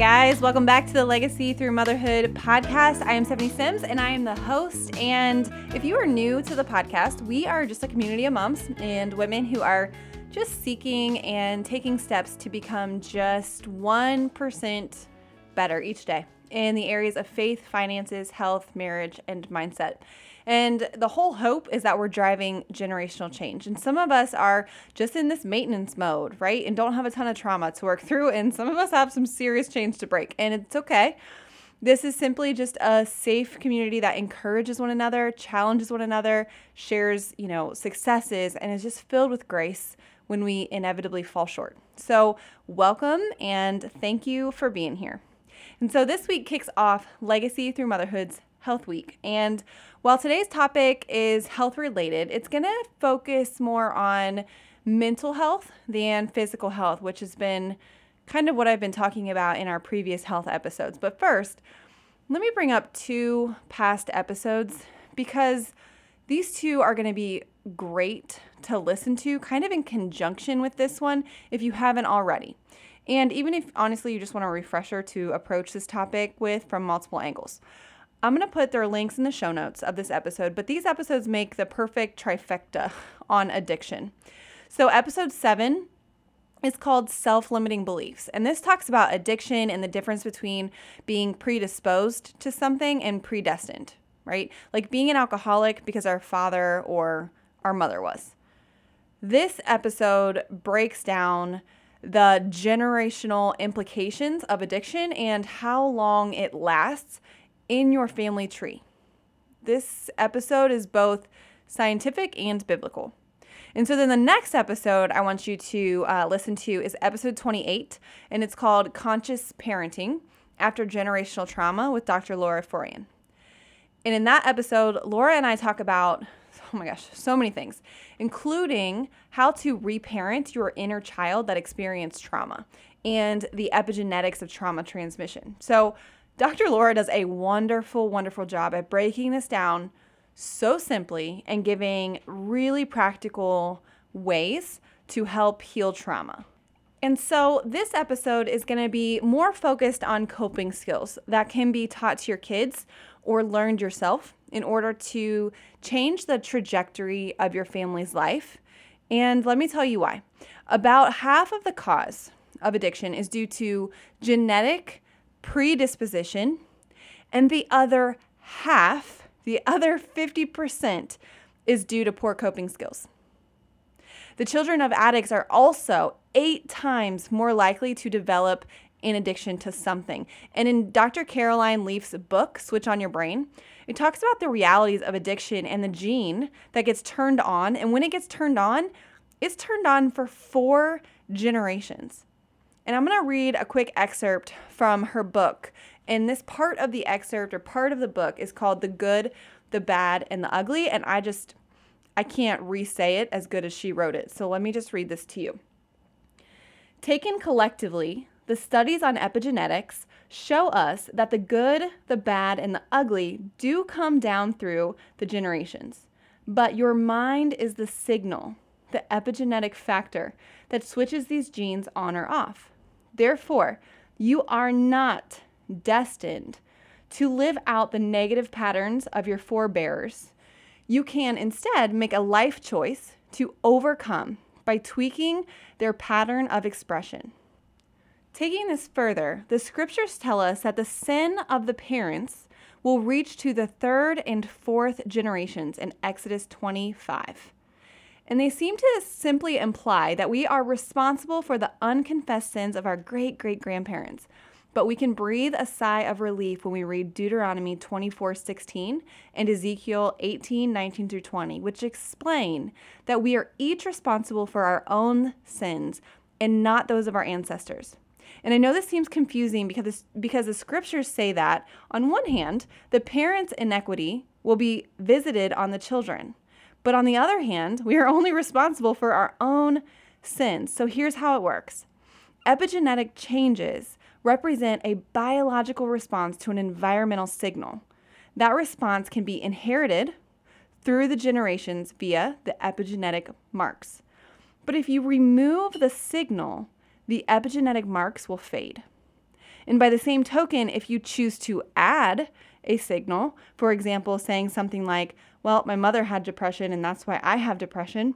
guys, welcome back to the Legacy Through Motherhood podcast. I am Stephanie Sims and I am the host. And if you are new to the podcast, we are just a community of moms and women who are just seeking and taking steps to become just 1% better each day in the areas of faith, finances, health, marriage, and mindset. And the whole hope is that we're driving generational change. And some of us are just in this maintenance mode, right? And don't have a ton of trauma to work through. And some of us have some serious change to break. And it's okay. This is simply just a safe community that encourages one another, challenges one another, shares, you know, successes, and is just filled with grace when we inevitably fall short. So, welcome and thank you for being here. And so, this week kicks off Legacy Through Motherhood's Health Week. And while today's topic is health related, it's going to focus more on mental health than physical health, which has been kind of what I've been talking about in our previous health episodes. But first, let me bring up two past episodes because these two are going to be great to listen to, kind of in conjunction with this one if you haven't already. And even if honestly you just want a refresher to approach this topic with from multiple angles. I'm going to put their links in the show notes of this episode, but these episodes make the perfect trifecta on addiction. So, episode seven is called Self Limiting Beliefs. And this talks about addiction and the difference between being predisposed to something and predestined, right? Like being an alcoholic because our father or our mother was. This episode breaks down the generational implications of addiction and how long it lasts in your family tree. This episode is both scientific and biblical. And so then the next episode I want you to uh, listen to is episode 28, and it's called Conscious Parenting After Generational Trauma with Dr. Laura Froyen. And in that episode, Laura and I talk about, oh my gosh, so many things, including how to reparent your inner child that experienced trauma and the epigenetics of trauma transmission. So, Dr. Laura does a wonderful, wonderful job at breaking this down so simply and giving really practical ways to help heal trauma. And so, this episode is going to be more focused on coping skills that can be taught to your kids or learned yourself in order to change the trajectory of your family's life. And let me tell you why. About half of the cause of addiction is due to genetic predisposition, and the other half, the other 50%, is due to poor coping skills. The children of addicts are also eight times more likely to develop an addiction to something. And in Dr. Caroline Leaf's book, Switch on Your Brain, it talks about the realities of addiction and the gene that gets turned on. And when it gets turned on, it's turned on for four generations. And I'm going to read a quick excerpt from her book. And this part of the excerpt or part of the book is called The Good, the Bad, and the Ugly. And I just, I can't re say it as good as she wrote it. So let me just read this to you. Taken collectively, the studies on epigenetics show us that the good, the bad, and the ugly do come down through the generations. But your mind is the signal, the epigenetic factor that switches these genes on or off. Therefore, you are not destined to live out the negative patterns of your forebears. You can instead make a life choice to overcome by tweaking their pattern of expression. Taking this further, the scriptures tell us that the sin of the parents will reach to the third and fourth generations in Exodus 25 and they seem to simply imply that we are responsible for the unconfessed sins of our great great grandparents. But we can breathe a sigh of relief when we read Deuteronomy 24 16 and Ezekiel 18 19 through 20, which explain that we are each responsible for our own sins and not those of our ancestors. And I know this seems confusing because, because the scriptures say that, on one hand, the parent's inequity will be visited on the children. But on the other hand, we are only responsible for our own sins. So here's how it works epigenetic changes represent a biological response to an environmental signal. That response can be inherited through the generations via the epigenetic marks. But if you remove the signal, the epigenetic marks will fade. And by the same token, if you choose to add a signal, for example, saying something like, Well, my mother had depression and that's why I have depression,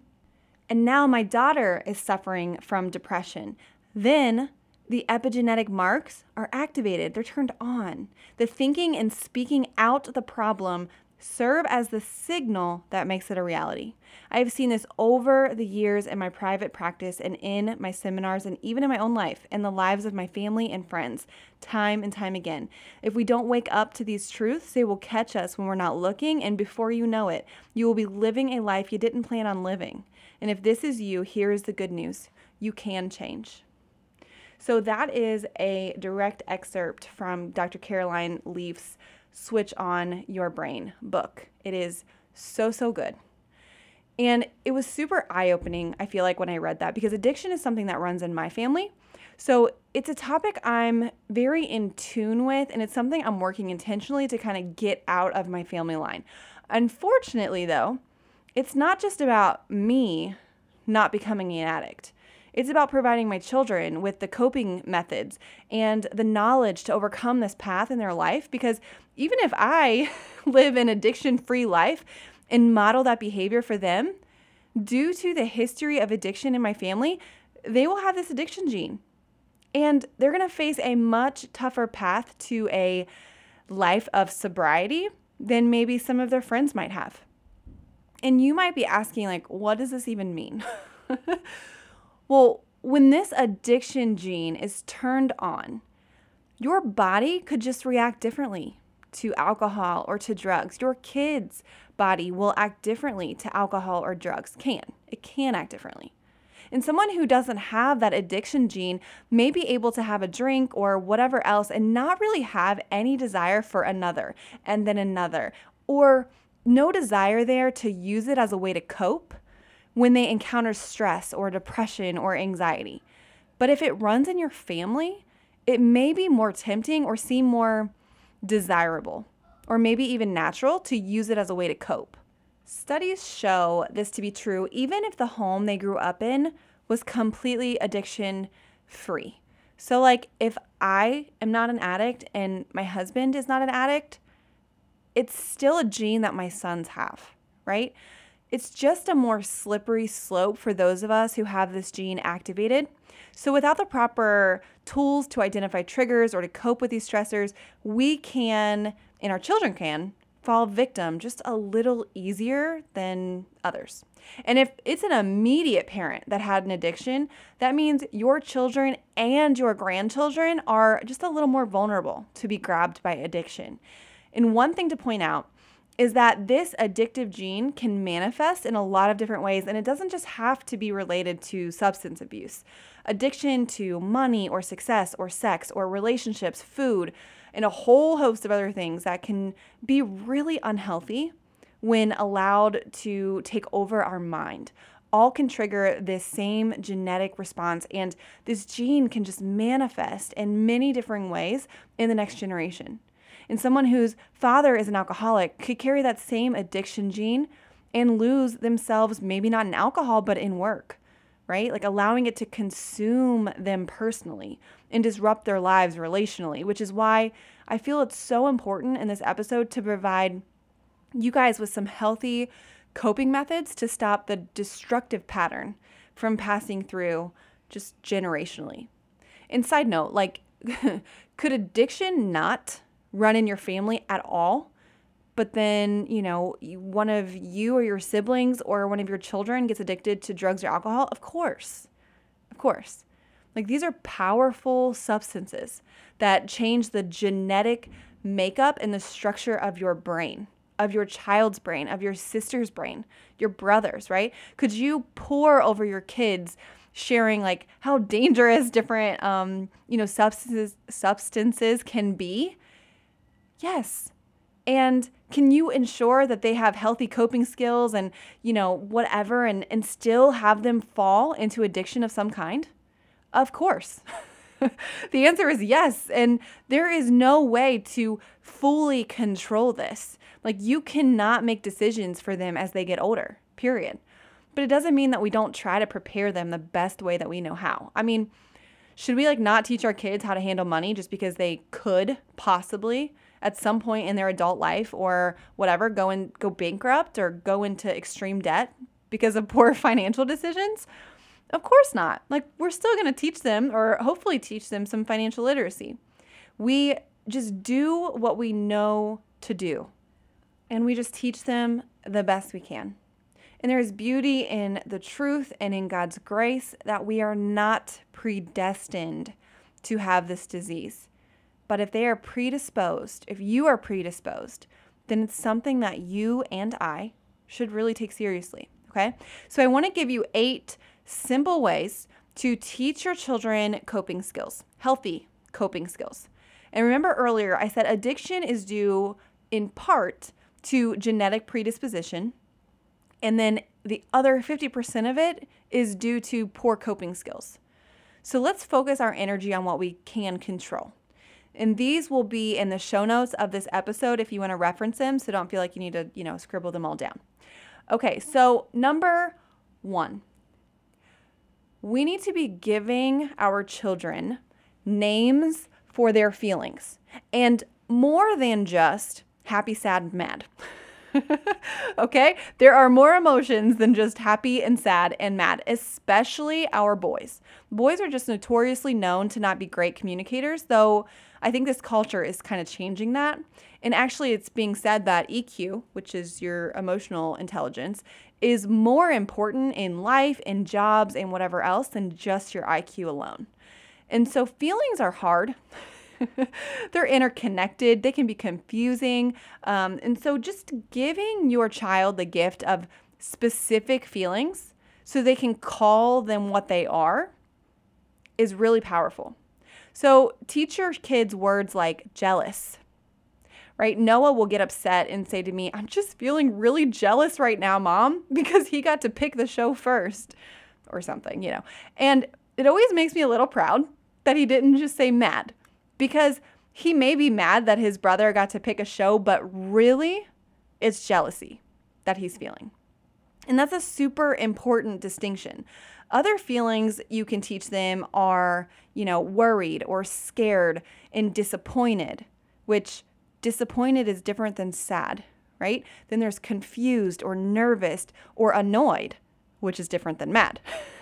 and now my daughter is suffering from depression, then the epigenetic marks are activated, they're turned on. The thinking and speaking out the problem serve as the signal that makes it a reality. I have seen this over the years in my private practice and in my seminars and even in my own life and the lives of my family and friends, time and time again. If we don't wake up to these truths, they will catch us when we're not looking, and before you know it, you will be living a life you didn't plan on living. And if this is you, here is the good news you can change. So, that is a direct excerpt from Dr. Caroline Leaf's Switch On Your Brain book. It is so, so good. And it was super eye opening, I feel like, when I read that because addiction is something that runs in my family. So it's a topic I'm very in tune with, and it's something I'm working intentionally to kind of get out of my family line. Unfortunately, though, it's not just about me not becoming an addict. It's about providing my children with the coping methods and the knowledge to overcome this path in their life. Because even if I live an addiction free life and model that behavior for them, due to the history of addiction in my family, they will have this addiction gene. And they're to face a much tougher path to a life of sobriety than maybe some of their friends might have. And you might be asking, like, what does this even mean? Well, when this addiction gene is turned on, your body could just react differently to alcohol or to drugs. Your kid's body will act differently to alcohol or drugs. Can. It can act differently. And someone who doesn't have that addiction gene may be able to have a drink or whatever else and not really have any desire for another and then another, or no desire there to use it as a way to cope when they encounter stress or depression or anxiety. But if it runs in your family, it may be more tempting or seem more desirable, or maybe even natural to use it as a way to cope. Studies show this to be true even if the home they grew up in was completely addiction free. So, like, if I am not an addict and my husband is not an addict, it's still a gene that my sons have, right? It's just a more slippery slope for those of us who have this gene activated. So, without the proper tools to identify triggers or to cope with these stressors, we can, and our children can, fall victim just a little easier than others. And if it's an immediate parent that had an addiction, that means your children and your grandchildren are just a little more vulnerable to be grabbed by addiction. And one thing to point out is that this addictive gene can manifest in a lot of different ways, and it doesn't just have to be related to substance abuse. Addiction to money or success or sex or relationships, food, and a whole host of other things that can be really unhealthy when allowed to take over our mind. All can trigger this same genetic response, and this gene can just manifest in many different ways in the next generation. And someone whose father is an alcoholic could carry that same addiction gene and lose themselves, maybe not in alcohol, but in work, right? Like allowing it to consume them personally and disrupt their lives relationally, which is why I feel it's so important in this episode to provide you guys with some healthy coping methods to stop the destructive pattern from passing through just generationally. And side note, like, could addiction not run in your family at all, but then, you know, one of you or your siblings or one of your children gets addicted to drugs or alcohol, of course. Of course. Like these are powerful substances that change the genetic makeup and the structure of your brain, of your child's brain, of your sister's brain, your brother's, right? Could you pour over your kids sharing like how dangerous different um, you know, substances substances can be? Yes. And can you ensure that they have healthy coping skills and, you know, whatever and, and still have them fall into addiction of some kind? Of course. the answer is yes. And there is no way to fully control this. Like, you cannot make decisions for them as they get older, period. But it doesn't mean that we don't try to prepare them the best way that we know how. I mean, Should we like not teach our kids how to handle money just because they could possibly at some point in their adult life or whatever go and go bankrupt or go into extreme debt because of poor financial decisions? Of course not. Like we're still going to teach them or hopefully teach them some financial literacy. We just do what we know to do. And we just teach them the best we can. And there is beauty in the truth and in God's grace that we are not predestined to have this disease. But if they are predisposed, if you are predisposed, then it's something that you and I should really take seriously. Okay. So I want to give you eight simple ways to teach your children coping skills, healthy coping skills. And remember earlier, I said addiction is due in part to genetic predisposition. And then the other 50% of it is due to poor coping skills. So let's focus our energy on what we can control. And these will be in the show notes of this episode if you want to reference them. So don't feel like you need to, you know, scribble them all down. Okay, so number one, we need to be giving our children names for their feelings and more than just happy, sad, mad. okay? There are more emotions than just happy and sad and mad, especially our boys. Boys are just notoriously known to not be great communicators, though I think this culture is kind of changing that. And actually, it's being said that EQ, which is your emotional intelligence, is more important in life and jobs and whatever else than just your IQ alone. And so feelings are hard. They're interconnected, they can be confusing. Um, and so just giving your child the gift of specific feelings so they can call them what they are is really powerful. So teach your kids words like jealous, right? Noah will get upset and say to me, I'm just feeling really jealous right now, mom, because he got to pick the show first or something, you know. And it always makes me a little proud that he didn't just say mad because he may be mad that his brother got to pick a show, but really it's jealousy that he's feeling. And that's a super important distinction. Other feelings you can teach them are, you know, worried or scared and disappointed, which disappointed is different than sad, right? Then there's confused or nervous or annoyed which is different than mad.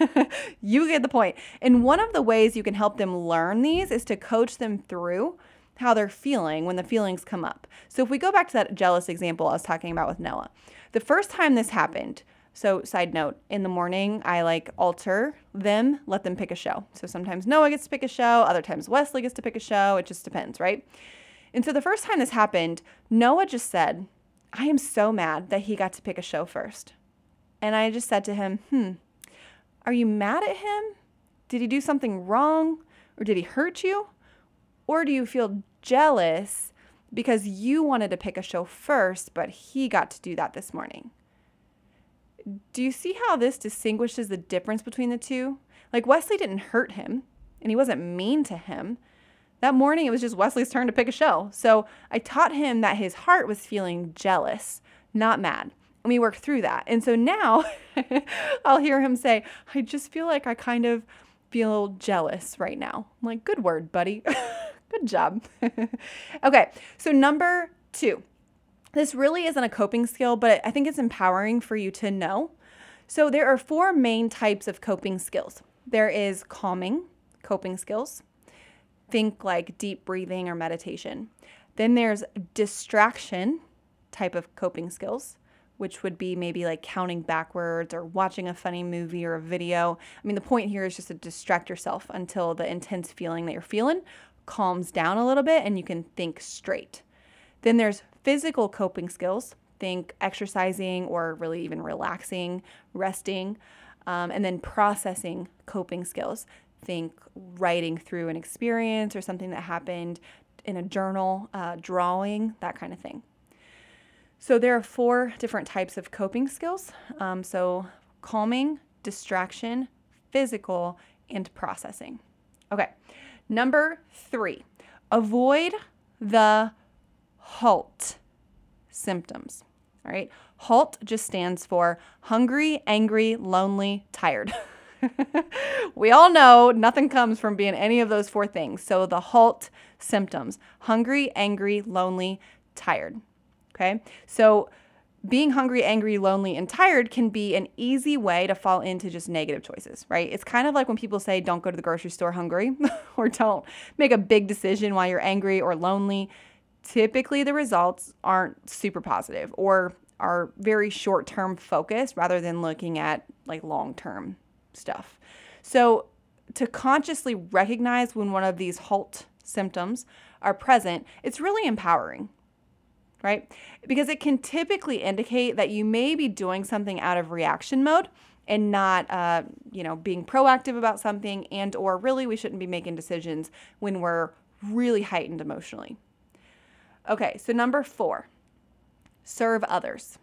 you get the point. And one of the ways you can help them learn these is to coach them through how they're feeling when the feelings come up. So if we go back to that jealous example I was talking about with Noah, the first time this happened, so side note, in the morning I like alter them, let them pick a show. So sometimes Noah gets to pick a show, other times Wesley gets to pick a show, it just depends, right? And so the first time this happened, Noah just said, I am so mad that he got to pick a show first. And I just said to him, Hmm, are you mad at him? Did he do something wrong? Or did he hurt you? Or do you feel jealous because you wanted to pick a show first, but he got to do that this morning? Do you see how this distinguishes the difference between the two? Like, Wesley didn't hurt him, and he wasn't mean to him. That morning, it was just Wesley's turn to pick a show. So I taught him that his heart was feeling jealous, not mad we work through that. And so now I'll hear him say, I just feel like I kind of feel jealous right now. I'm like, good word, buddy. good job. okay, so number two. This really isn't a coping skill, but I think it's empowering for you to know. So there are four main types of coping skills. There is calming coping skills. Think like deep breathing or meditation. Then there's distraction type of coping skills which would be maybe like counting backwards or watching a funny movie or a video. I mean, the point here is just to distract yourself until the intense feeling that you're feeling calms down a little bit and you can think straight. Then there's physical coping skills. Think exercising or really even relaxing, resting, um, and then processing coping skills. Think writing through an experience or something that happened in a journal, uh, drawing, that kind of thing. So there are four different types of coping skills. Um, so calming, distraction, physical, and processing. Okay. Number three, avoid the HALT symptoms. All right. HALT just stands for hungry, angry, lonely, tired. we all know nothing comes from being any of those four things. So the HALT symptoms hungry, angry, lonely, tired. Okay. So being hungry, angry, lonely, and tired can be an easy way to fall into just negative choices, right? It's kind of like when people say, don't go to the grocery store hungry or don't make a big decision while you're angry or lonely. Typically, the results aren't super positive or are very short term focused rather than looking at like long term stuff. So, to consciously recognize when one of these halt symptoms are present, it's really empowering, right? Because it can typically indicate that you may be doing something out of reaction mode and not uh, you know being proactive about something and or really we shouldn't be making decisions when we're really heightened emotionally. Okay so number four serve others.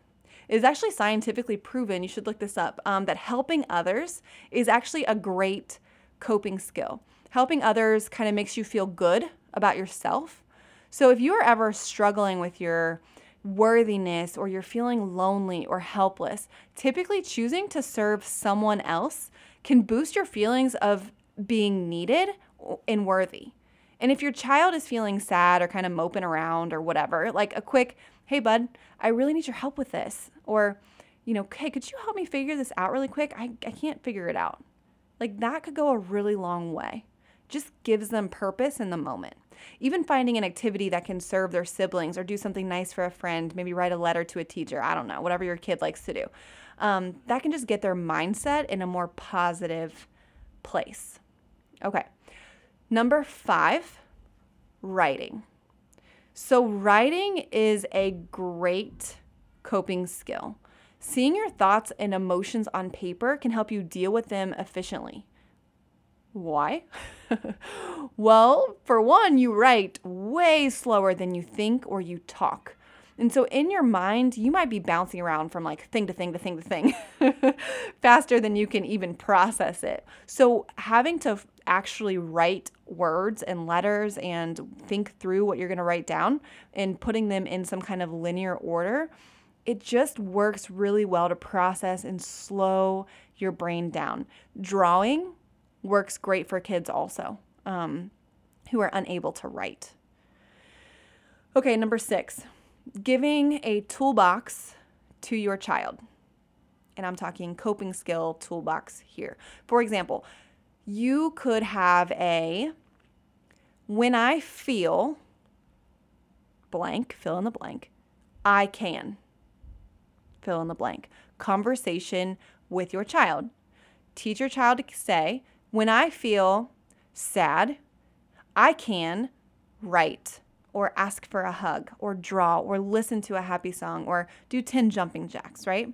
It is actually scientifically proven you should look this up um, that helping others is actually a great coping skill. Helping others kind of makes you feel good about yourself so if you are ever struggling with your worthiness or you're feeling lonely or helpless, typically choosing to serve someone else can boost your feelings of being needed and worthy. And if your child is feeling sad or kind of moping around or whatever, like a quick, hey, bud, I really need your help with this. Or, you know, hey, could you help me figure this out really quick? I, I can't figure it out. Like that could go a really long way. Just gives them purpose in the moment. Even finding an activity that can serve their siblings or do something nice for a friend, maybe write a letter to a teacher, I don't know, whatever your kid likes to do. Um, that can just get their mindset in a more positive place. Okay. Number five, writing. So, writing is a great coping skill. Seeing your thoughts and emotions on paper can help you deal with them efficiently. Why? well, for one, you write way slower than you think or you talk. And so in your mind, you might be bouncing around from like thing to thing to thing to thing faster than you can even process it. So having to actually write words and letters and think through what you're going to write down and putting them in some kind of linear order, it just works really well to process and slow your brain down. Drawing works great for kids also um, who are unable to write. Okay, number six, giving a toolbox to your child. And I'm talking coping skill toolbox here. For example, you could have a when I feel blank, fill in the blank, I can fill in the blank. Conversation with your child. Teach your child to say, when I feel sad, I can write or ask for a hug or draw or listen to a happy song or do 10 jumping jacks, right?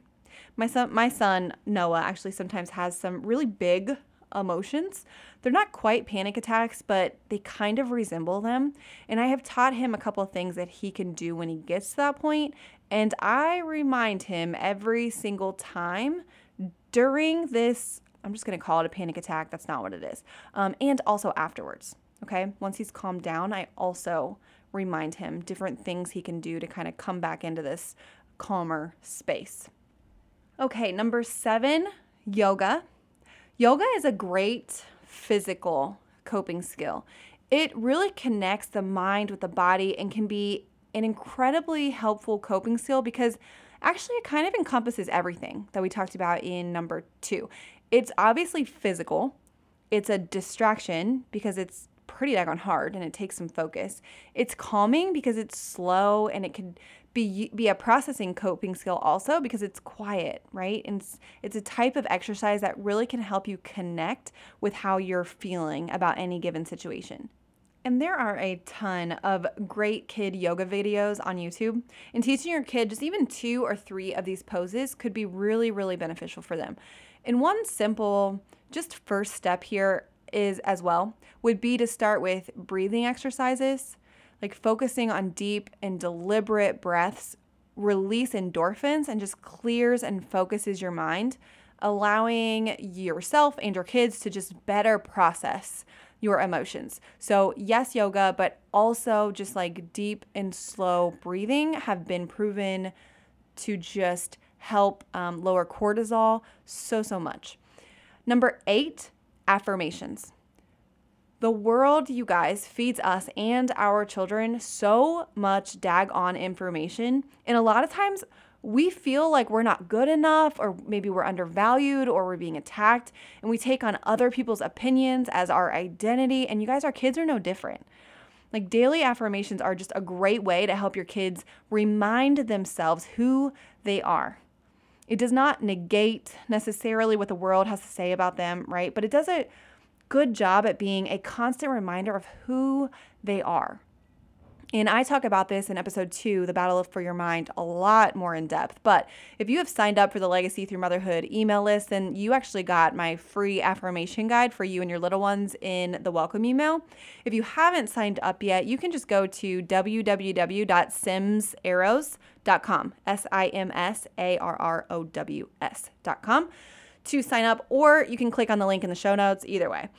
My son my son Noah actually sometimes has some really big emotions. They're not quite panic attacks, but they kind of resemble them. And I have taught him a couple things that he can do when he gets to that point, and I remind him every single time during this I'm just going to call it a panic attack. That's not what it is. Um, and also afterwards. Okay. Once he's calmed down, I also remind him different things he can do to kind of come back into this calmer space. Okay. Number seven, yoga. Yoga is a great physical coping skill. It really connects the mind with the body and can be an incredibly helpful coping skill because actually it kind of encompasses everything that we talked about in number two. It's obviously physical. It's a distraction because it's pretty daggone hard and it takes some focus. It's calming because it's slow and it can be be a processing coping skill also because it's quiet, right? And it's, it's a type of exercise that really can help you connect with how you're feeling about any given situation. And there are a ton of great kid yoga videos on YouTube. And teaching your kid just even two or three of these poses could be really, really beneficial for them. And one simple, just first step here is as well would be to start with breathing exercises, like focusing on deep and deliberate breaths, release endorphins and just clears and focuses your mind, allowing yourself and your kids to just better process your emotions. So, yes, yoga, but also just like deep and slow breathing have been proven to just help um, lower cortisol so, so much. Number eight, affirmations. The world, you guys, feeds us and our children so much dag on information. And a lot of times we feel like we're not good enough, or maybe we're undervalued, or we're being attacked. And we take on other people's opinions as our identity. And you guys, our kids are no different. Like daily affirmations are just a great way to help your kids remind themselves who they are. It does not negate necessarily what the world has to say about them, right? But it does a good job at being a constant reminder of who they are. And I talk about this in episode two, The Battle for Your Mind, a lot more in depth. But if you have signed up for the Legacy Through Motherhood email list, then you actually got my free affirmation guide for you and your little ones in the welcome email. If you haven't signed up yet, you can just go to www.simsarrows.com, S I M S A R R O W S.com to sign up, or you can click on the link in the show notes, either way.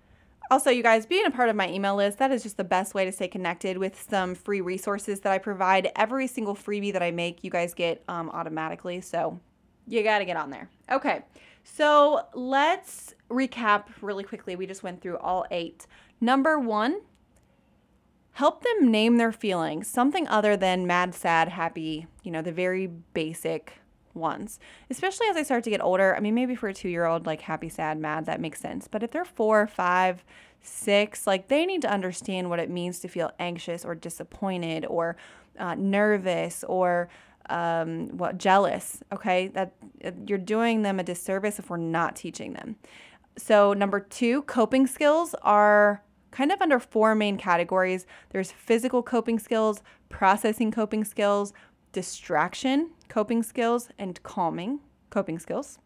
Also, you guys, being a part of my email list, that is just the best way to stay connected with some free resources that I provide. Every single freebie that I make, you guys get um, automatically. So you got to get on there. Okay, so let's recap really quickly. We just went through all eight. Number one, help them name their feelings, something other than mad, sad, happy, you know, the very basic ones, especially as I start to get older. I mean, maybe for a two year old, like happy, sad, mad, that makes sense. But if they're four, five, six, like they need to understand what it means to feel anxious or disappointed or uh, nervous or um, what jealous. Okay, that uh, you're doing them a disservice if we're not teaching them. So number two, coping skills are kind of under four main categories. There's physical coping skills, processing coping skills, distraction, coping skills, and calming, coping skills.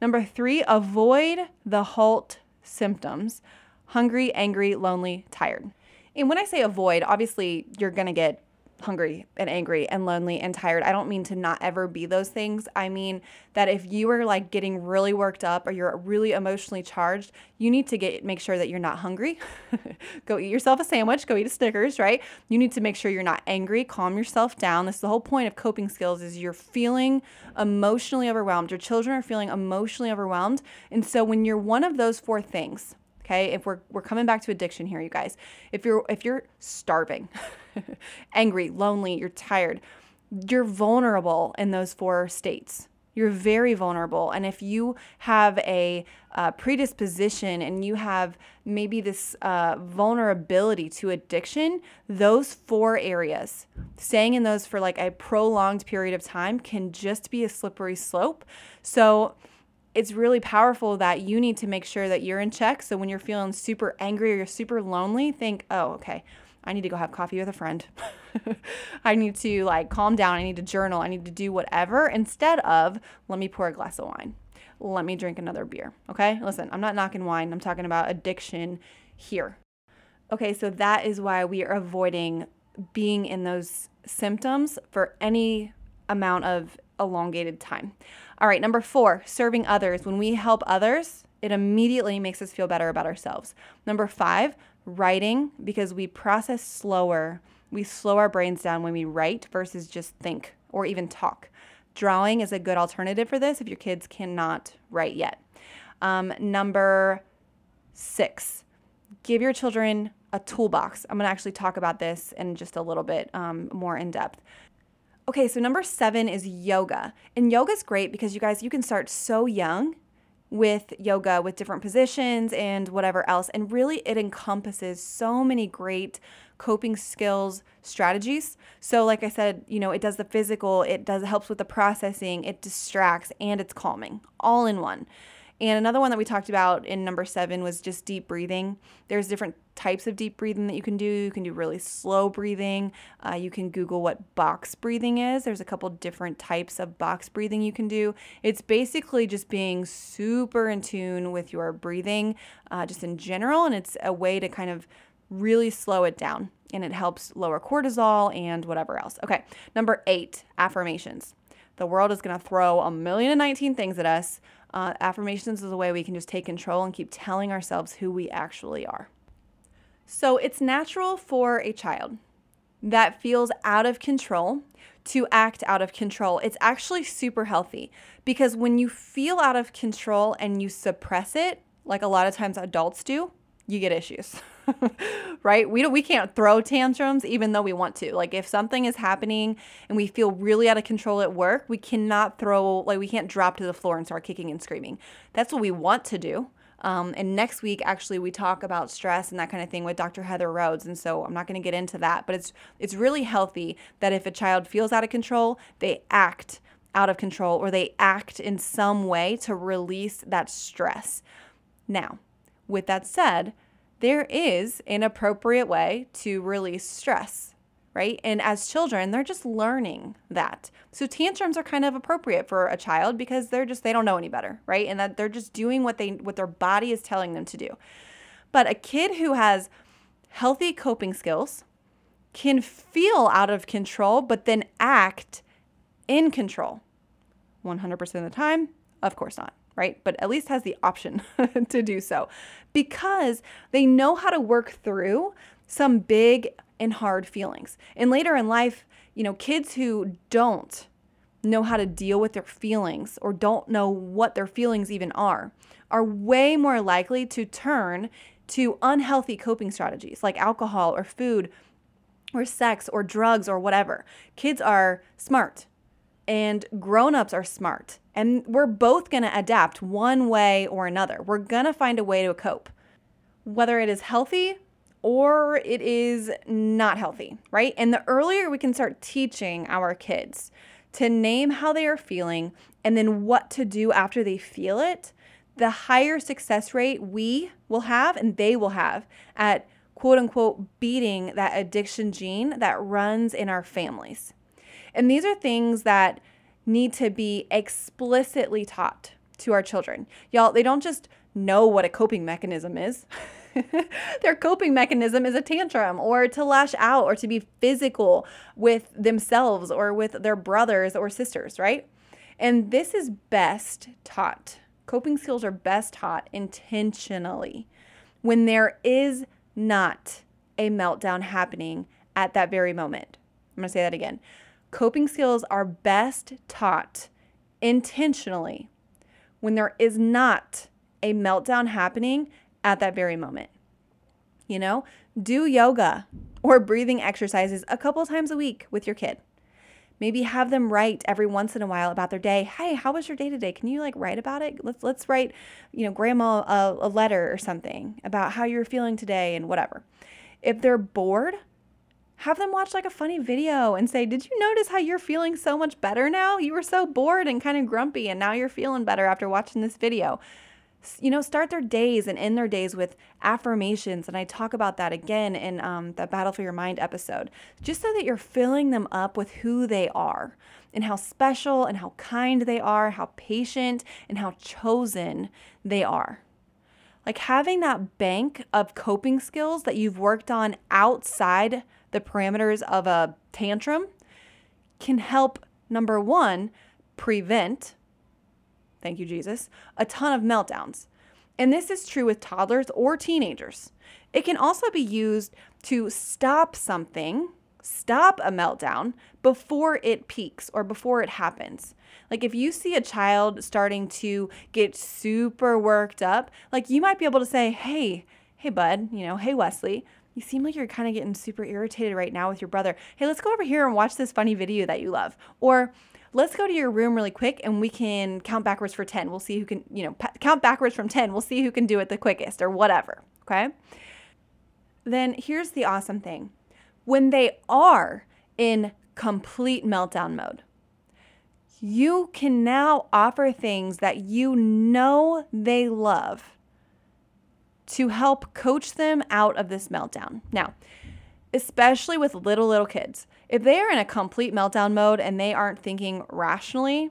Number three, avoid the HALT symptoms hungry, angry, lonely, tired. And when I say avoid, obviously you're going to get hungry and angry and lonely and tired. I don't mean to not ever be those things. I mean that if you are like getting really worked up or you're really emotionally charged, you need to get make sure that you're not hungry. go eat yourself a sandwich, go eat a Snickers, right? You need to make sure you're not angry, calm yourself down. This is the whole point of coping skills is you're feeling emotionally overwhelmed. Your children are feeling emotionally overwhelmed. And so when you're one of those four things, okay? If we're we're coming back to addiction here, you guys. If you're if you're starving, angry, lonely, you're tired, you're vulnerable in those four states. You're very vulnerable. And if you have a uh, predisposition and you have maybe this uh, vulnerability to addiction, those four areas, staying in those for like a prolonged period of time can just be a slippery slope. So, it's really powerful that you need to make sure that you're in check. So when you're feeling super angry or you're super lonely, think, oh, okay, I need to go have coffee with a friend. I need to like calm down. I need to journal. I need to do whatever instead of let me pour a glass of wine. Let me drink another beer. Okay. Listen, I'm not knocking wine. I'm talking about addiction here. Okay. So that is why we are avoiding being in those symptoms for any amount of elongated time. All right, number four, serving others. When we help others, it immediately makes us feel better about ourselves. Number five, writing, because we process slower. We slow our brains down when we write versus just think or even talk. Drawing is a good alternative for this if your kids cannot write yet. Um, number six, give your children a toolbox. I'm going to actually talk about this in just a little bit um, more in depth. Okay, so number seven is yoga. And yoga is great because you guys, you can start so young with yoga with different positions and whatever else. And really, it encompasses so many great coping skills strategies. So, like I said, you know, it does the physical, it does it helps with the processing, it distracts, and it's calming all in one. And another one that we talked about in number seven was just deep breathing. There's different types of deep breathing that you can do. You can do really slow breathing. Uh, you can Google what box breathing is. There's a couple different types of box breathing you can do. It's basically just being super in tune with your breathing, uh, just in general. And it's a way to kind of really slow it down. And it helps lower cortisol and whatever else. Okay, number eight affirmations. The world is to throw a million and 19 things at us. Uh, affirmations is a way we can just take control and keep telling ourselves who we actually are. So it's natural for a child, that feels out of control to act out of control. It's actually super healthy because when you feel out of control and you suppress it, like a lot of times adults do, you get issues. right? We don't we can't throw tantrums even though we want to. Like if something is happening and we feel really out of control at work, we cannot throw like we can't drop to the floor and start kicking and screaming. That's what we want to do. Um, and next week, actually, we talk about stress and that kind of thing with Dr. Heather Rhodes. And so I'm not going to get into that, but it's it's really healthy that if a child feels out of control, they act out of control or they act in some way to release that stress. Now, with that said, there is an appropriate way to release stress, right? And as children, they're just learning that. So tantrums are kind of appropriate for a child because they're just they don't know any better, right? And that they're just doing what they what their body is telling them to do. But a kid who has healthy coping skills can feel out of control but then act in control. 100% of the time, of course not right? But at least has the option to do so because they know how to work through some big and hard feelings. And later in life, you know, kids who don't know how to deal with their feelings or don't know what their feelings even are are way more likely to turn to unhealthy coping strategies like alcohol or food or sex or drugs or whatever. Kids are smart and grown-ups are smart and we're both going to adapt one way or another we're going to find a way to cope whether it is healthy or it is not healthy right and the earlier we can start teaching our kids to name how they are feeling and then what to do after they feel it the higher success rate we will have and they will have at quote unquote beating that addiction gene that runs in our families and these are things that need to be explicitly taught to our children. Y'all, they don't just know what a coping mechanism is. Their coping mechanism is a tantrum or to lash out or to be physical with themselves or with their brothers or sisters, right? And this is best taught. Coping skills are best taught intentionally when there is not a meltdown happening at that very moment. I'm going to say that again. Coping skills are best taught intentionally when there is not a meltdown happening at that very moment. You know, do yoga or breathing exercises a couple times a week with your kid. Maybe have them write every once in a while about their day. Hey, how was your day today? Can you like write about it? Let's let's write, you know, grandma a, a letter or something about how you're feeling today and whatever. If they're bored, have them watch like a funny video and say, Did you notice how you're feeling so much better now? You were so bored and kind of grumpy, and now you're feeling better after watching this video. You know, start their days and end their days with affirmations. And I talk about that again in um, the Battle for Your Mind episode, just so that you're filling them up with who they are and how special and how kind they are, how patient and how chosen they are like having that bank of coping skills that you've worked on outside the parameters of a tantrum can help, number one, prevent, thank you, Jesus, a ton of meltdowns. And this is true with toddlers or teenagers. It can also be used to stop something, stop a meltdown before it peaks or before it happens. Like if you see a child starting to get super worked up, like you might be able to say, "Hey, hey bud, you know, hey Wesley, you seem like you're kind of getting super irritated right now with your brother. Hey, let's go over here and watch this funny video that you love. Or let's go to your room really quick and we can count backwards for 10. We'll see who can, you know, count backwards from 10. We'll see who can do it the quickest or whatever. Okay. Then here's the awesome thing when they are in complete meltdown mode, you can now offer things that you know they love to help coach them out of this meltdown. Now, especially with little, little kids, if they are in a complete meltdown mode and they aren't thinking rationally,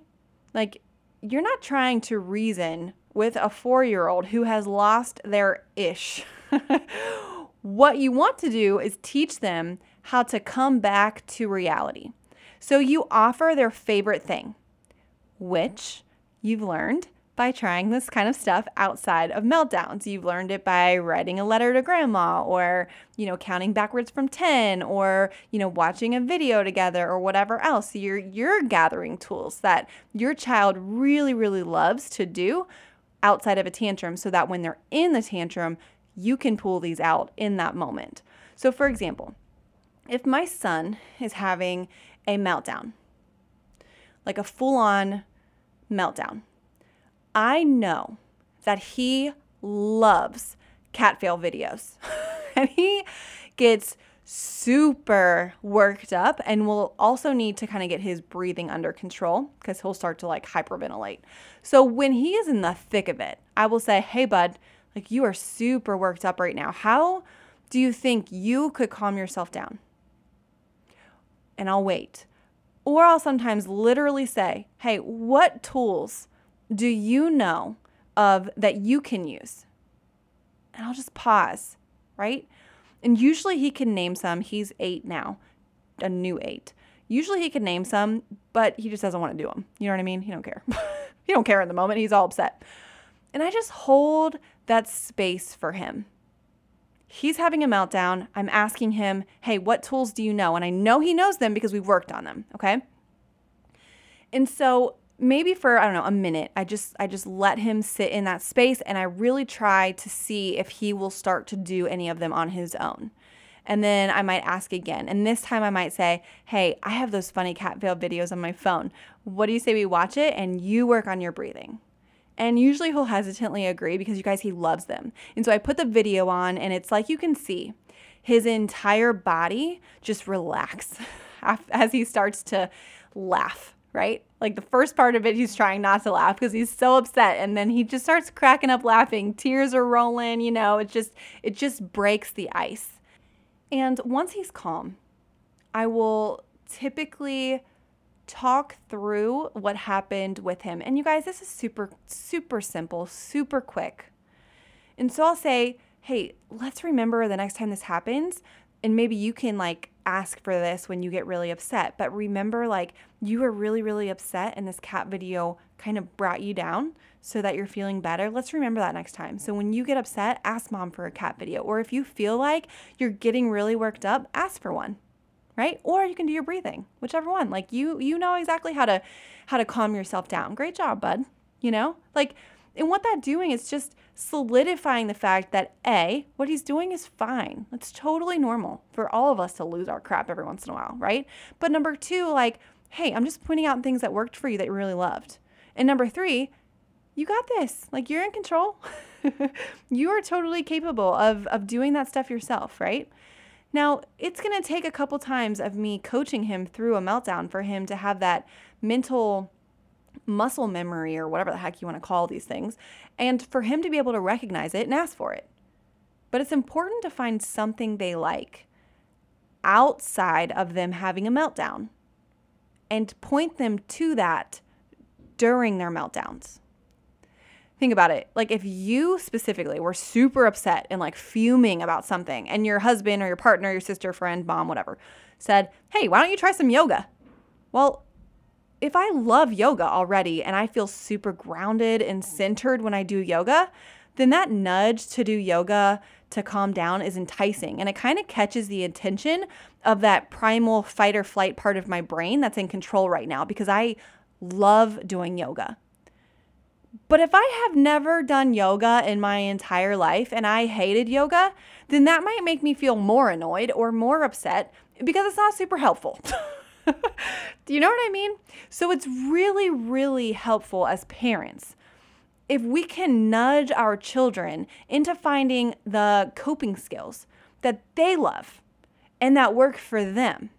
like you're not trying to reason with a four year old who has lost their ish. what you want to do is teach them how to come back to reality. So you offer their favorite thing, which you've learned by trying this kind of stuff outside of meltdowns. You've learned it by writing a letter to grandma or, you know, counting backwards from 10 or, you know, watching a video together or whatever else. You're you're gathering tools that your child really really loves to do outside of a tantrum so that when they're in the tantrum, you can pull these out in that moment. So for example, if my son is having a meltdown, like a full-on meltdown, I know that he loves cat fail videos. and he gets super worked up and will also need to kind of get his breathing under control because he'll start to like hyperventilate. So when he is in the thick of it, I will say, "Hey bud, like you are super worked up right now. How do you think you could calm yourself down?" And I'll wait. Or I'll sometimes literally say, "Hey, what tools do you know of that you can use? And I'll just pause, right? And usually he can name some. He's eight now, a new eight. Usually he can name some, but he just doesn't want to do them. You know what I mean? He don't care. he don't care in the moment. He's all upset. And I just hold that space for him. He's having a meltdown. I'm asking him, hey, what tools do you know? And I know he knows them because we've worked on them. Okay. And so maybe for I don't know a minute I just I just let him sit in that space and I really try to see if he will start to do any of them on his own. And then I might ask again. And this time I might say, "Hey, I have those funny cat fail videos on my phone. What do you say we watch it and you work on your breathing?" And usually he'll hesitantly agree because you guys he loves them. And so I put the video on and it's like you can see his entire body just relax as he starts to laugh right? Like the first part of it, he's trying not to laugh because he's so upset. And then he just starts cracking up laughing. Tears are rolling, you know, it just, it just breaks the ice. And once he's calm, I will typically talk through what happened with him. And you guys, this is super, super simple, super quick. And so I'll say, hey, let's remember the next time this happens. And maybe you can like ask for this when you get really upset. But remember, like, you were really, really upset, and this cat video kind of brought you down so that you're feeling better. Let's remember that next time. So when you get upset, ask mom for a cat video. Or if you feel like you're getting really worked up, ask for one. Right? Or you can do your breathing, whichever one. Like you you know exactly how to how to calm yourself down. Great job, bud. You know? Like and what that doing is just solidifying the fact that A, what he's doing is fine. It's totally normal for all of us to lose our crap every once in a while, right? But number two, like, hey, I'm just pointing out things that worked for you that you really loved. And number three, you got this. Like, you're in control. you are totally capable of, of doing that stuff yourself, right? Now, it's going to take a couple times of me coaching him through a meltdown for him to have that mental muscle memory or whatever the heck you want to call these things, and for him to be able to recognize it and ask for it. But it's important to find something they like outside of them having a meltdown and point them to that during their meltdowns. Think about it. Like, if you specifically were super upset and like fuming about something, and your husband or your partner, your sister, friend, mom, whatever, said, Hey, why don't you try some yoga? Well, if I love yoga already and I feel super grounded and mm. centered when I do yoga, then that nudge to do yoga to calm down is enticing. And it kind of catches the attention of that primal fight or flight part of my brain that's in control right now because I love doing yoga. But if I have never done yoga in my entire life and I hated yoga, then that might make me feel more annoyed or more upset because it's not super helpful. Do you know what I mean? So it's really, really helpful as parents if we can nudge our children into finding the coping skills that they love and that work for them.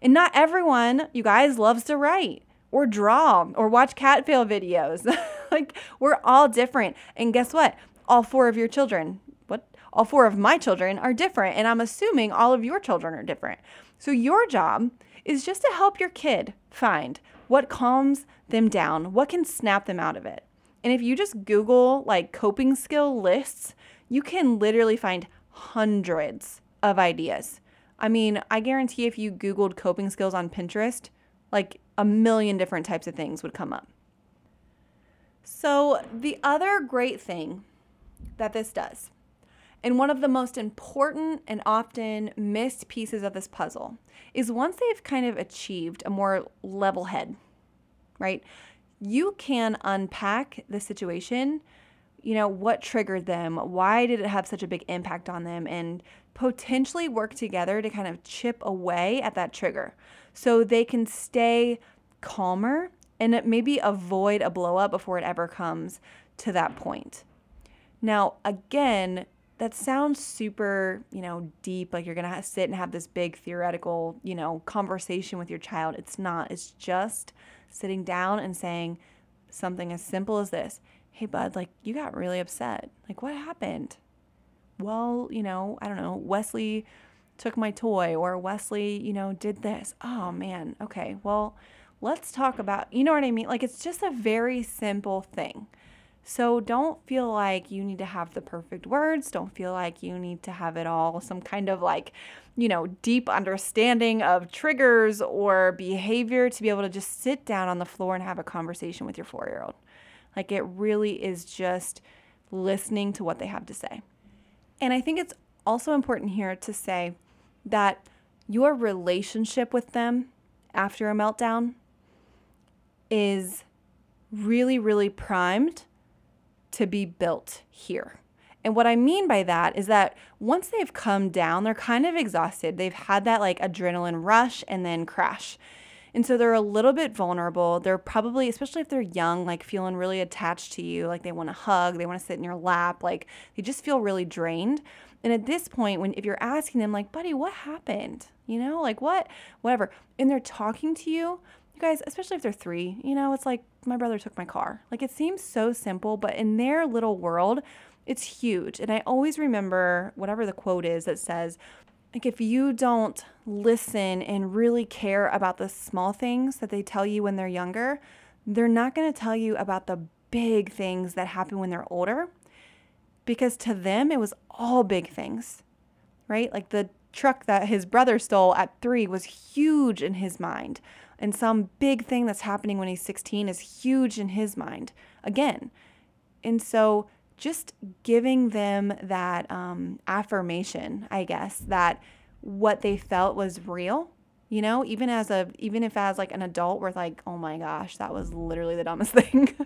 And not everyone, you guys, loves to write or draw or watch cat fail videos. like we're all different. And guess what? All four of your children, what? All four of my children are different. And I'm assuming all of your children are different. So your job is just to help your kid find what calms them down, what can snap them out of it. And if you just Google like coping skill lists, you can literally find hundreds of ideas. I mean, I guarantee if you Googled coping skills on Pinterest, like a million different types of things would come up. So, the other great thing that this does, and one of the most important and often missed pieces of this puzzle, is once they've kind of achieved a more level head, right? You can unpack the situation, you know, what triggered them, why did it have such a big impact on them, and potentially work together to kind of chip away at that trigger so they can stay calmer and maybe avoid a blow up before it ever comes to that point. Now, again, that sounds super, you know, deep, like you're going to sit and have this big theoretical, you know, conversation with your child. It's not. It's just sitting down and saying something as simple as this Hey, bud, like you got really upset. Like, what happened? Well, you know, I don't know. Wesley took my toy, or Wesley, you know, did this. Oh, man. Okay. Well, let's talk about, you know what I mean? Like, it's just a very simple thing. So don't feel like you need to have the perfect words. Don't feel like you need to have it all some kind of like, you know, deep understanding of triggers or behavior to be able to just sit down on the floor and have a conversation with your four year old. Like it really is just listening to what they have to say. And I think it's also important here to say that your relationship with them after a meltdown is really, really primed to be built here. And what I mean by that is that once they've come down, they're kind of exhausted. They've had that like adrenaline rush and then crash. And so they're a little bit vulnerable. They're probably, especially if they're young, like feeling really attached to you, like they want to hug, they want to sit in your lap, like they just feel really drained. And at this point, when if you're asking them, like, buddy, what happened? You know, like what, whatever, and they're talking to you, you guys, especially if they're three, you know, it's like my brother took my car. Like it seems so simple, but in their little world, it's huge. And I always remember whatever the quote is that says, like, if you don't listen and really care about the small things that they tell you when they're younger, they're not going to tell you about the big things that happen when they're older because to them, it was all big things, right? Like the truck that his brother stole at three was huge in his mind. And some big thing that's happening when he's 16 is huge in his mind again. And so just giving them that um, affirmation, I guess, that what they felt was real you know even as a even if as like an adult we're like oh my gosh that was literally the dumbest thing.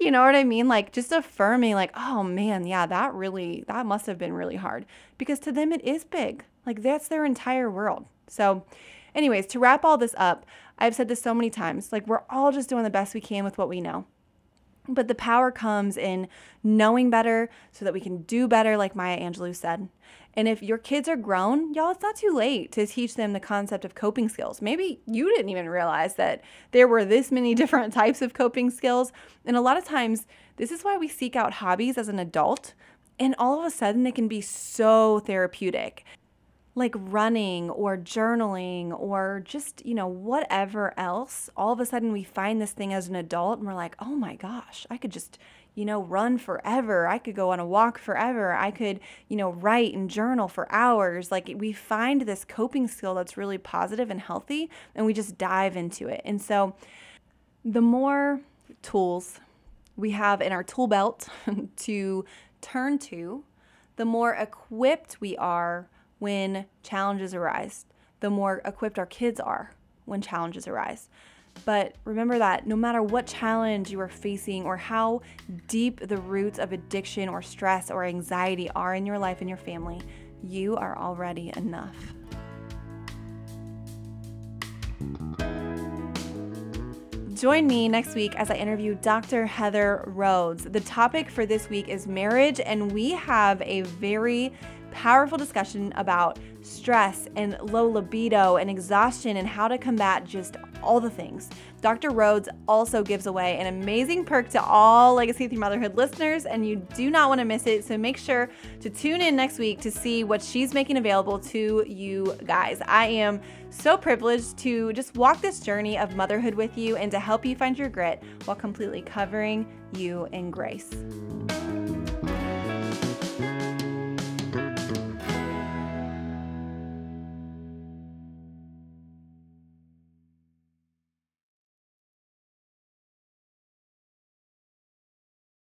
You know what i mean? Like just affirming like oh man yeah that really that must have been really hard. Because to them it is big. Like that's their entire world. So anyways to wrap all this up i've said this so many times like we're all just doing the best we can with what we know but the power comes in knowing better so that we can do better, like Maya Angelou said. And if your kids are grown, y'all, it's not too late to teach them the concept of coping skills. Maybe you didn't even realize that there were this many different types of coping skills. And a lot of times, this is why we seek out hobbies as an adult. And all of a sudden, they can be so therapeutic like running or journaling or just, you know, whatever else, all of a sudden we find this thing as an adult and we're like, oh my gosh, I could just, you know, run forever. I could go on a walk forever. I could, you know, write and journal for hours. Like we find this coping skill that's really positive and healthy and we just dive into it. And so the more tools we have in our tool belt to turn to, the more equipped we are when challenges arise, the more equipped our kids are when challenges arise. But remember that no matter what challenge you are facing or how deep the roots of addiction or stress or anxiety are in your life and your family, you are already enough. Join me next week as I interview Dr. Heather Rhodes. The topic for this week is marriage, and we have a very powerful discussion about stress and low libido and exhaustion and how to combat just all the things. Dr. Rhodes also gives away an amazing perk to all Legacy Through Motherhood listeners, and you do not want to miss it. So make sure to tune in next week to see what she's making available to you guys. I am so privileged to just walk this journey of motherhood with you and to help you find your grit while completely covering you in grace.